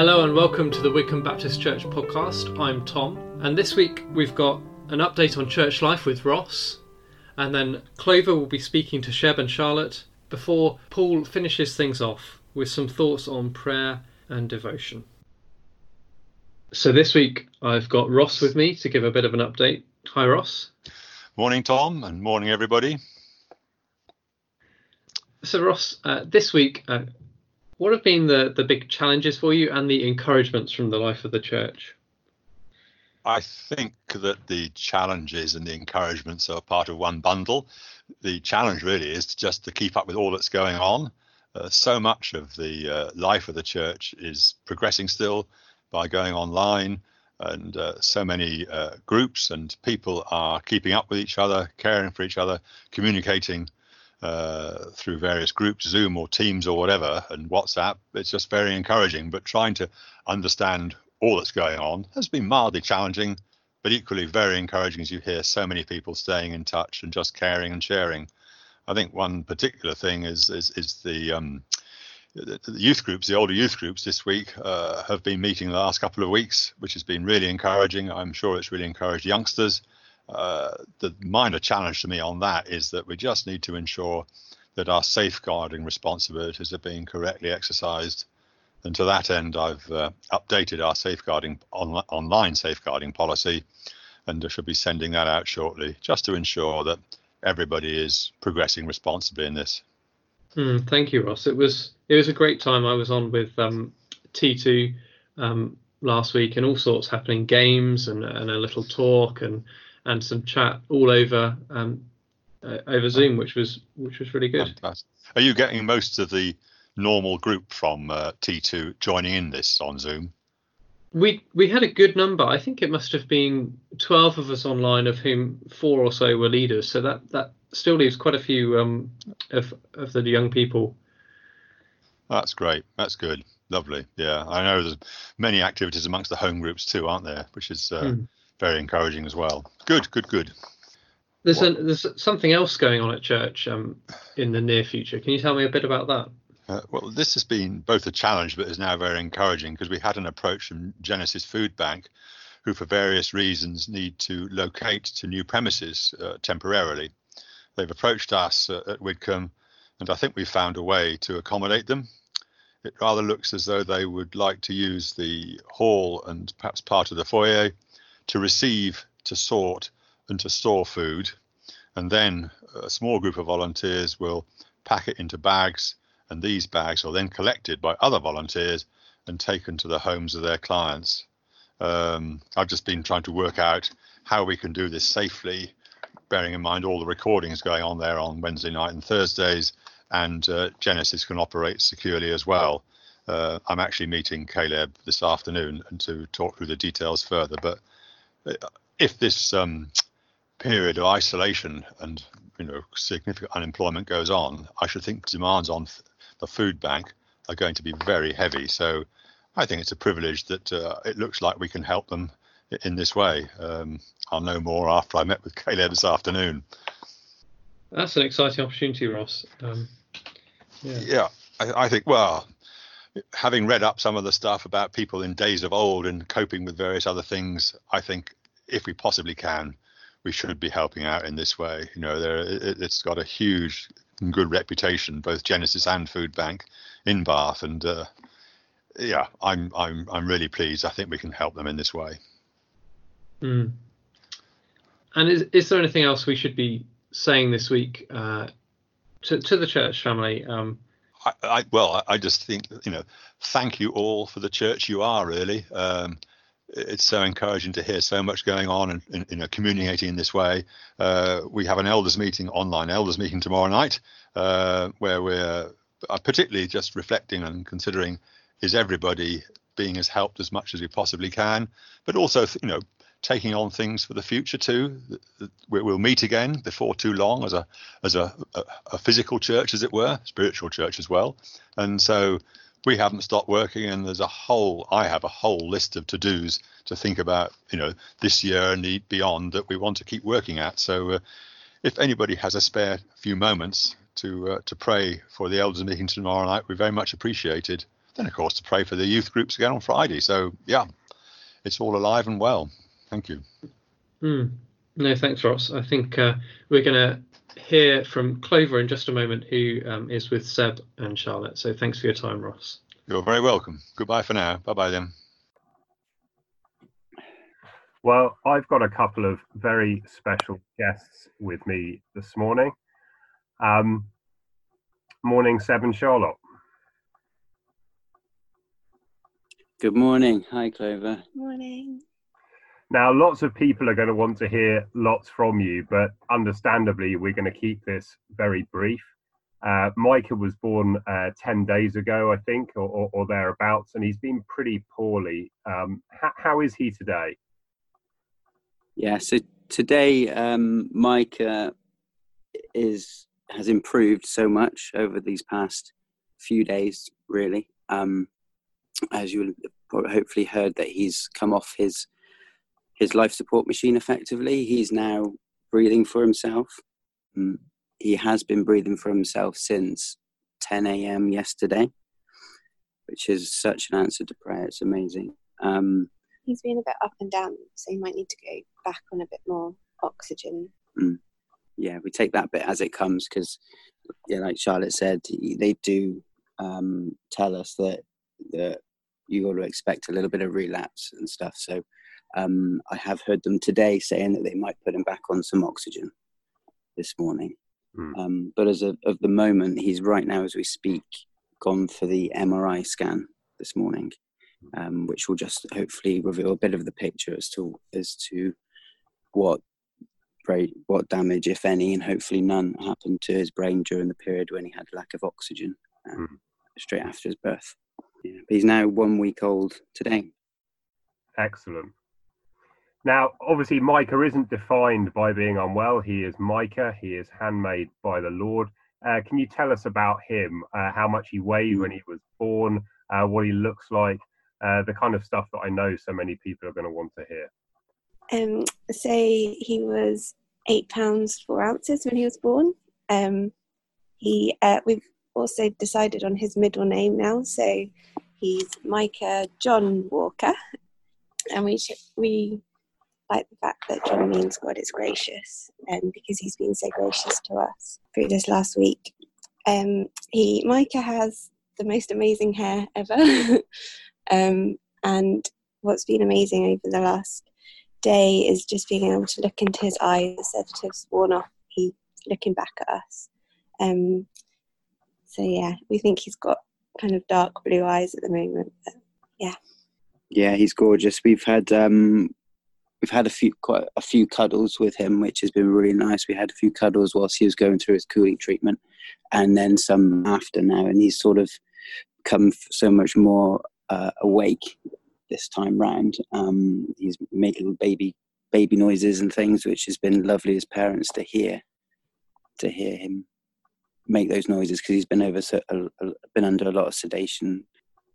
Hello and welcome to the Widcombe Baptist Church podcast. I'm Tom, and this week we've got an update on church life with Ross, and then Clover will be speaking to Seb and Charlotte before Paul finishes things off with some thoughts on prayer and devotion. So this week I've got Ross with me to give a bit of an update. Hi, Ross. Morning, Tom, and morning, everybody. So, Ross, uh, this week, uh, what have been the, the big challenges for you and the encouragements from the life of the church? I think that the challenges and the encouragements are part of one bundle. The challenge really is to just to keep up with all that's going on. Uh, so much of the uh, life of the church is progressing still by going online, and uh, so many uh, groups and people are keeping up with each other, caring for each other, communicating uh, through various groups, Zoom or Teams or whatever, and WhatsApp. It's just very encouraging. But trying to understand all that's going on has been mildly challenging, but equally very encouraging as you hear so many people staying in touch and just caring and sharing. I think one particular thing is is, is the um, the youth groups, the older youth groups this week uh, have been meeting the last couple of weeks, which has been really encouraging. I'm sure it's really encouraged youngsters uh, the minor challenge to me on that is that we just need to ensure that our safeguarding responsibilities are being correctly exercised. And to that end, I've uh, updated our safeguarding on, online safeguarding policy, and I should be sending that out shortly, just to ensure that everybody is progressing responsibly in this. Mm, thank you, Ross. It was it was a great time. I was on with um, T2 um, last week, and all sorts happening, games and, and a little talk and and some chat all over um, uh, over Zoom, which was which was really good. Fantastic. Are you getting most of the normal group from uh, T2 joining in this on Zoom? We we had a good number. I think it must have been twelve of us online, of whom four or so were leaders. So that that still leaves quite a few um, of of the young people. That's great. That's good. Lovely. Yeah, I know there's many activities amongst the home groups too, aren't there? Which is uh, mm very encouraging as well. Good, good, good. There's a, there's something else going on at church um, in the near future. Can you tell me a bit about that? Uh, well, this has been both a challenge, but is now very encouraging because we had an approach from Genesis Food Bank, who, for various reasons, need to locate to new premises uh, temporarily. They've approached us uh, at Widcombe, and I think we've found a way to accommodate them. It rather looks as though they would like to use the hall and perhaps part of the foyer to receive, to sort, and to store food. And then a small group of volunteers will pack it into bags, and these bags are then collected by other volunteers and taken to the homes of their clients. Um, I've just been trying to work out how we can do this safely, bearing in mind all the recordings going on there on Wednesday night and Thursdays, and uh, Genesis can operate securely as well. Uh, I'm actually meeting Caleb this afternoon and to talk through the details further, but if this um, period of isolation and you know significant unemployment goes on, I should think demands on the food bank are going to be very heavy. So I think it's a privilege that uh, it looks like we can help them in this way. Um, I'll know more after I met with Caleb this afternoon. That's an exciting opportunity, Ross. Um, yeah, yeah I, I, think well, having read up some of the stuff about people in days of old and coping with various other things, I think if we possibly can, we should be helping out in this way. You know, there it, has got a huge good reputation, both Genesis and Food Bank in Bath, and uh, yeah, I'm I'm I'm really pleased. I think we can help them in this way. Mm. And is is there anything else we should be saying this week uh, to to the church family? Um, I, I, well, I just think you know, thank you all for the church you are. Really, um, it's so encouraging to hear so much going on and, and you know communicating in this way. Uh, we have an elders meeting, online elders meeting tomorrow night, uh, where we're uh, particularly just reflecting and considering is everybody being as helped as much as we possibly can, but also you know taking on things for the future too. We'll meet again before too long as a as a, a, physical church, as it were, spiritual church as well. And so we haven't stopped working, and there's a whole I have a whole list of to dos to think about, you know, this year and beyond that we want to keep working at. So, uh, if anybody has a spare few moments to uh, to pray for the elders meeting tomorrow night, we very much appreciate it. Then, of course, to pray for the youth groups again on Friday. So, yeah, it's all alive and well. Thank you. Mm. No, thanks, Ross. I think uh, we're going to hear from Clover in just a moment, who um, is with Seb and Charlotte. So thanks for your time, Ross. You're very welcome. Goodbye for now. Bye bye then. Well, I've got a couple of very special guests with me this morning. Um, morning, Seb and Charlotte. Good morning. Hi, Clover. Morning. Now, lots of people are going to want to hear lots from you, but understandably, we're going to keep this very brief. Uh, Micah was born uh, 10 days ago, I think, or, or, or, thereabouts, and he's been pretty poorly. Um, how, how is he today? Yeah, so today um, Micah is has improved so much over these past few days, really. Um, as you hopefully heard that he's come off his his life support machine effectively. He's now breathing for himself. Mm, he has been breathing for himself since 10 a.m. yesterday, which is such an answer to prayer. It's amazing. Um, He's been a bit up and down, so he might need to go back on a bit more oxygen. Mm, yeah, we take that bit as it comes because, yeah, like Charlotte said, they do um, tell us that that you got to expect a little bit of relapse and stuff. So um, I have heard them today saying that they might put him back on some oxygen this morning. Mm. Um, but as of, of the moment, he's right now, as we speak, gone for the MRI scan this morning, um, which will just hopefully reveal a bit of the picture as to as to what brain, what damage, if any, and hopefully none, happened to his brain during the period when he had lack of oxygen mm. straight after his birth. Yeah, but he's now one week old today. Excellent. Now, obviously, Micah isn't defined by being unwell. He is Micah. He is handmade by the Lord. Uh, can you tell us about him? Uh, how much he weighed when he was born? Uh, what he looks like? Uh, the kind of stuff that I know so many people are going to want to hear. Um, so he was eight pounds four ounces when he was born. Um, he uh, we've also decided on his middle name now, so he's Micah John Walker, and we we like the fact that John means God is gracious, um, because He's been so gracious to us through this last week. Um, he Micah has the most amazing hair ever, um, and what's been amazing over the last day is just being able to look into his eyes. The sedatives worn off. He's looking back at us. Um, so yeah, we think he's got kind of dark blue eyes at the moment. Yeah. Yeah, he's gorgeous. We've had um, we've had a few quite a few cuddles with him, which has been really nice. We had a few cuddles whilst he was going through his cooling treatment, and then some after now, and he's sort of come so much more uh, awake this time round. Um, he's made little baby baby noises and things, which has been lovely as parents to hear to hear him make those noises because he's been over so, uh, been under a lot of sedation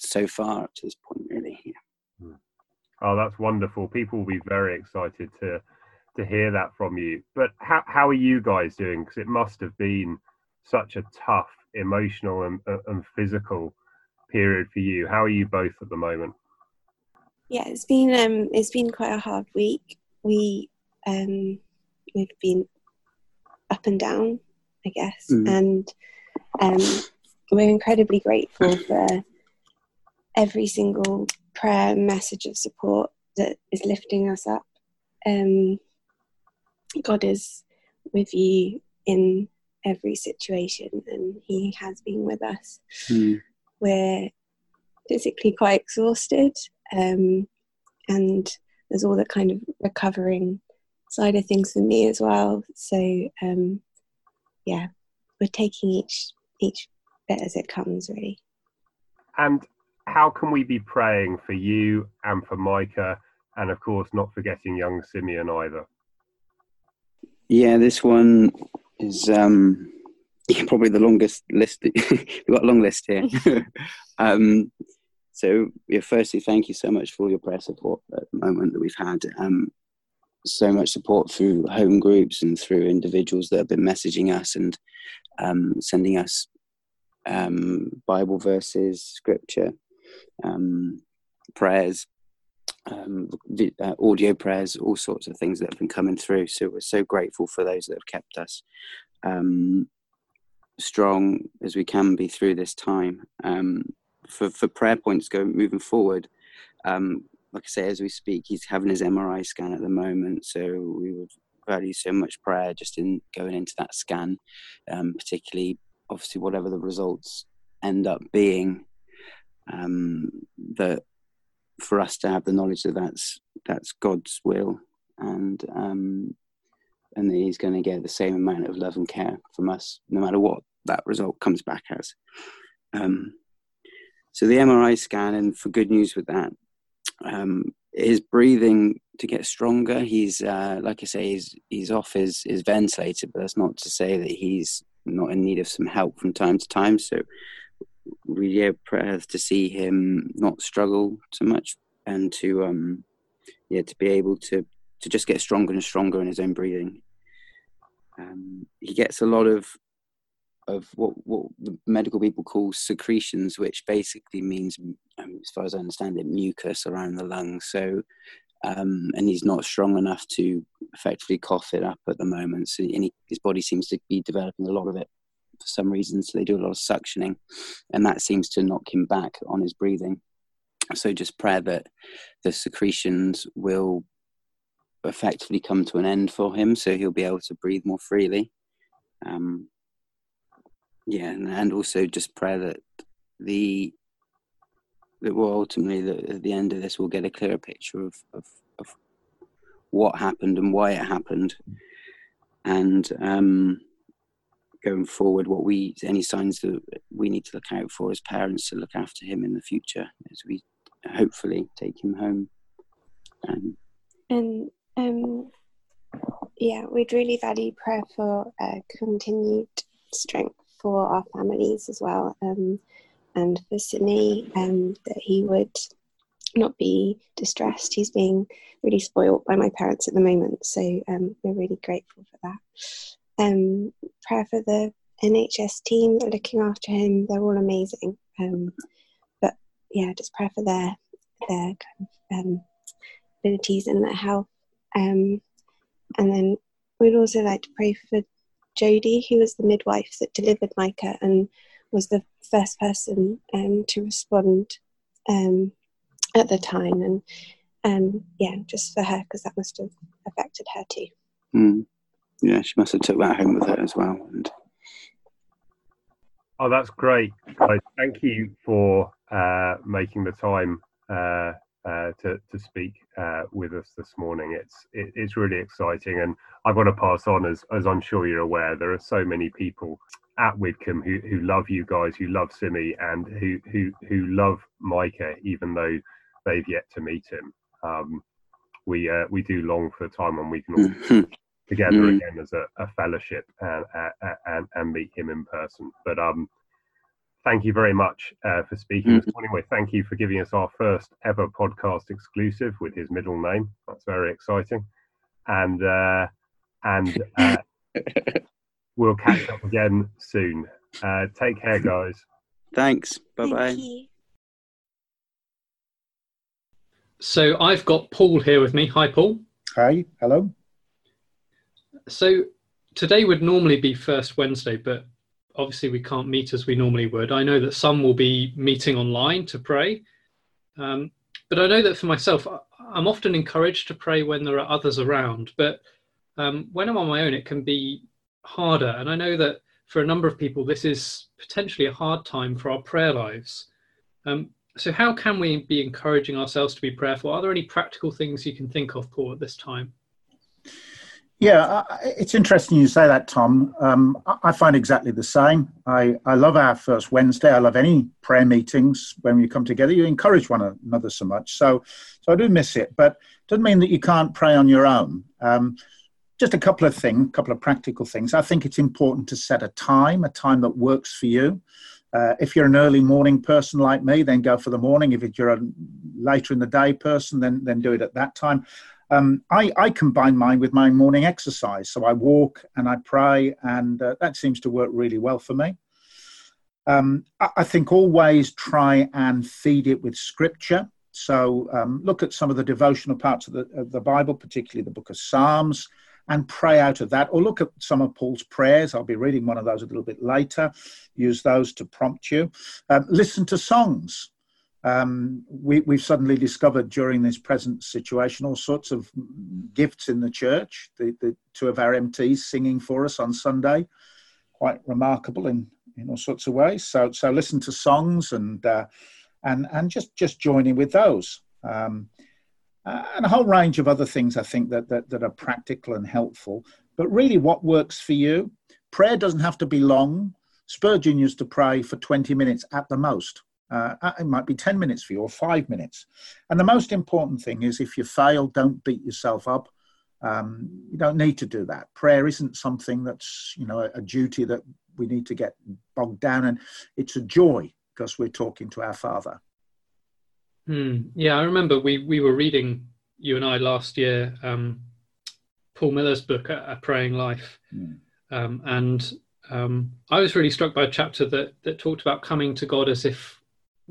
so far up to this point, really. Yeah. Oh, that's wonderful. People will be very excited to to hear that from you. But how how are you guys doing? Because it must have been such a tough emotional and, and physical period for you. How are you both at the moment? Yeah, it's been um, it's been quite a hard week. We um, we've been up and down, I guess, mm. and um, we're incredibly grateful for every single prayer message of support that is lifting us up. Um, God is with you in every situation, and He has been with us. Mm. We're physically quite exhausted, um, and there's all the kind of recovering side of things for me as well. So, um, yeah, we're taking each each bit as it comes, really. And how can we be praying for you and for Micah, and of course, not forgetting young Simeon either? Yeah, this one is um, probably the longest list. We've got a long list here. um, so, yeah, firstly, thank you so much for all your prayer support at the moment that we've had. Um, so much support through home groups and through individuals that have been messaging us and um, sending us um, Bible verses, scripture um, prayers, um, uh, audio prayers, all sorts of things that have been coming through. So we're so grateful for those that have kept us um, strong as we can be through this time. Um, for for prayer points going moving forward, um, like I say, as we speak, he's having his MRI scan at the moment. So we would value so much prayer just in going into that scan, um, particularly obviously whatever the results end up being. Um, that for us to have the knowledge that that's that's God's will, and um, and that He's going to get the same amount of love and care from us, no matter what that result comes back as. Um, so the MRI scan, and for good news with that, um, his breathing to get stronger. He's uh, like I say, he's he's off his his ventilator, but that's not to say that he's not in need of some help from time to time. So yeah, pray to see him not struggle so much and to um yeah to be able to to just get stronger and stronger in his own breathing. Um, he gets a lot of of what what the medical people call secretions, which basically means, um, as far as I understand it, mucus around the lungs. So, um, and he's not strong enough to effectively cough it up at the moment. So, he, his body seems to be developing a lot of it for some reason. So they do a lot of suctioning, and that seems to knock him back on his breathing. So just pray that the secretions will effectively come to an end for him, so he'll be able to breathe more freely. Um, yeah, and, and also just pray that the that will ultimately that at the end of this we'll get a clearer picture of, of, of what happened and why it happened, and um, going forward, what we any signs that we need to look out for as parents to look after him in the future as we hopefully take him home. Um, and um, yeah, we'd really value prayer for uh, continued strength for our families as well, um, and for Simi, um, that he would not be distressed. He's being really spoilt by my parents at the moment, so um, we're really grateful for that. Um, prayer for the NHS team looking after him. They're all amazing. Um, but yeah, just prayer for their their kind of um, abilities and their health. Um, and then we'd also like to pray for Jodie, who was the midwife that delivered Micah and was the first person um, to respond at the time. And um, yeah, just for her, because that must have affected her too. Mm. Yeah, she must have took that home with her as well. And... Oh, that's great, guys. Thank you for uh, making the time uh, uh, to to speak uh, with us this morning. It's it, it's really exciting, and I've got to pass on as as I'm sure you're aware. There are so many people at Widcombe who who love you guys, who love Simi, and who who who love Micah, even though they've yet to meet him. Um, we uh, we do long for the time when we can all mm-hmm. Together mm. again as a, a fellowship and, and and meet him in person. But um, thank you very much uh, for speaking mm-hmm. this morning. We thank you for giving us our first ever podcast exclusive with his middle name. That's very exciting, and uh, and uh, we'll catch up again soon. Uh, take care, guys. Thanks. Bye bye. So I've got Paul here with me. Hi, Paul. Hi. Hello. So today would normally be first Wednesday, but obviously we can't meet as we normally would. I know that some will be meeting online to pray. Um, but I know that for myself, I'm often encouraged to pray when there are others around. But um, when I'm on my own, it can be harder. And I know that for a number of people, this is potentially a hard time for our prayer lives. Um, so, how can we be encouraging ourselves to be prayerful? Are there any practical things you can think of, Paul, at this time? Yeah, it's interesting you say that, Tom. Um, I find exactly the same. I, I love our first Wednesday. I love any prayer meetings when we come together. You encourage one another so much. So, so I do miss it, but it doesn't mean that you can't pray on your own. Um, just a couple of things, a couple of practical things. I think it's important to set a time, a time that works for you. Uh, if you're an early morning person like me, then go for the morning. If you're a later in the day person, then then do it at that time. Um, I, I, combine mine with my morning exercise. So I walk and I pray, and uh, that seems to work really well for me. Um, I think always try and feed it with scripture. So um, look at some of the devotional parts of the, of the Bible, particularly the book of Psalms, and pray out of that. Or look at some of Paul's prayers. I'll be reading one of those a little bit later. Use those to prompt you. Um, listen to songs. Um, we, have suddenly discovered during this present situation all sorts of gifts in the church. The, the two of our MTs singing for us on Sunday, quite remarkable in, in all sorts of ways. So, so listen to songs and uh, and and just just joining with those. Um, and a whole range of other things I think that, that that are practical and helpful. But really, what works for you? Prayer doesn't have to be long. Spurgeon used to pray for 20 minutes at the most. Uh, it might be 10 minutes for you or five minutes. And the most important thing is if you fail, don't beat yourself up. Um, you don't need to do that. Prayer isn't something that's, you know, a, a duty that we need to get bogged down in. It's a joy because we're talking to our Father. Hmm. Yeah, I remember we, we were reading, you and I last year, um, Paul Miller's book, A, Praying Life. Mm. Um, and um, I was really struck by a chapter that, that talked about coming to God as if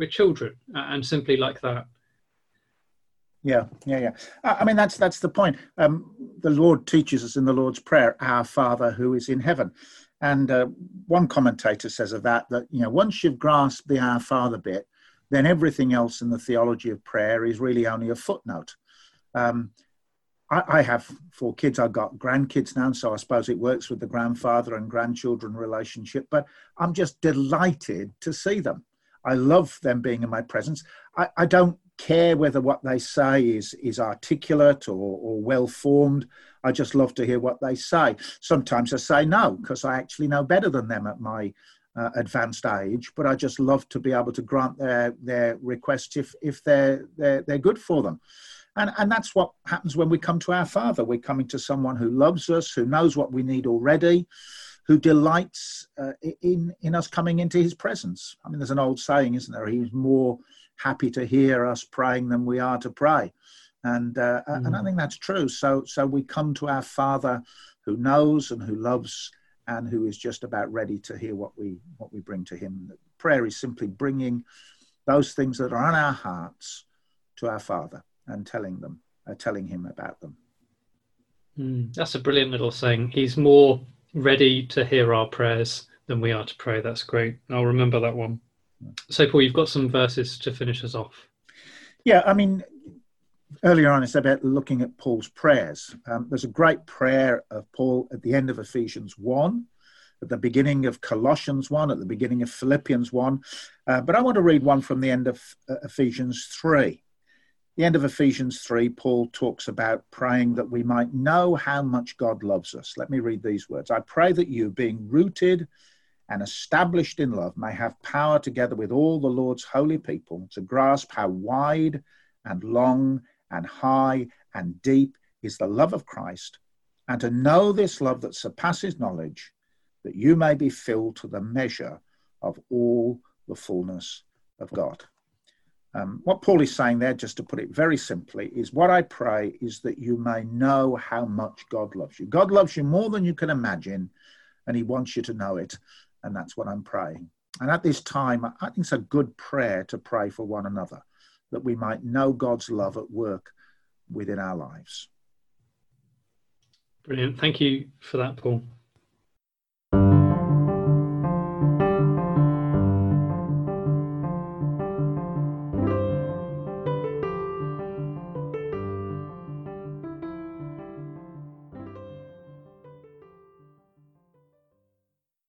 we're children and simply like that. Yeah, yeah, yeah. I mean, that's that's the point. Um, the Lord teaches us in the Lord's Prayer, "Our Father who is in heaven," and uh, one commentator says of that that you know once you've grasped the Our Father bit, then everything else in the theology of prayer is really only a footnote. Um, I, I, have four kids. I've got grandkids now, so I suppose it works with the grandfather and grandchildren relationship. But I'm just delighted to see them. I love them being in my presence. I, I don't care whether what they say is is articulate or, or well formed. I just love to hear what they say. Sometimes I say no because I actually know better than them at my uh, advanced age. But I just love to be able to grant their their requests if if they're they're, they're good for them. And, and that's what happens when we come to our Father. We're coming to someone who loves us, who knows what we need already, who delights uh, in in us coming into his presence. I mean, there's an old saying, isn't there? He's more happy to hear us praying than we are to pray, and uh, mm. and I mm. think that's true. So so we come to our Father who knows and who loves and who is just about ready to hear what we what we bring to him. Prayer is simply bringing those things that are on our hearts to our Father and telling them, uh, telling him about them. Mm, that's a brilliant little saying. He's more ready to hear our prayers than we are to pray. That's great. I'll remember that one. So, Paul, you've got some verses to finish us off. Yeah, I mean, earlier on it's about looking at Paul's prayers. Um, there's a great prayer of Paul at the end of Ephesians 1, at the beginning of Colossians 1, at the beginning of Philippians 1. Uh, but I want to read one from the end of uh, Ephesians 3 the end of Ephesians 3, Paul talks about praying that we might know how much God loves us. Let me read these words. I pray that you, being rooted and established in love, may have power together with all the Lord's holy people to grasp how wide and long and high and deep is the love of Christ, and to know this love that surpasses knowledge, that you may be filled to the measure of all the fullness of God. Um, what Paul is saying there, just to put it very simply, is what I pray is that you may know how much God loves you. God loves you more than you can imagine, and He wants you to know it. And that's what I'm praying. And at this time, I think it's a good prayer to pray for one another, that we might know God's love at work within our lives. Brilliant. Thank you for that, Paul.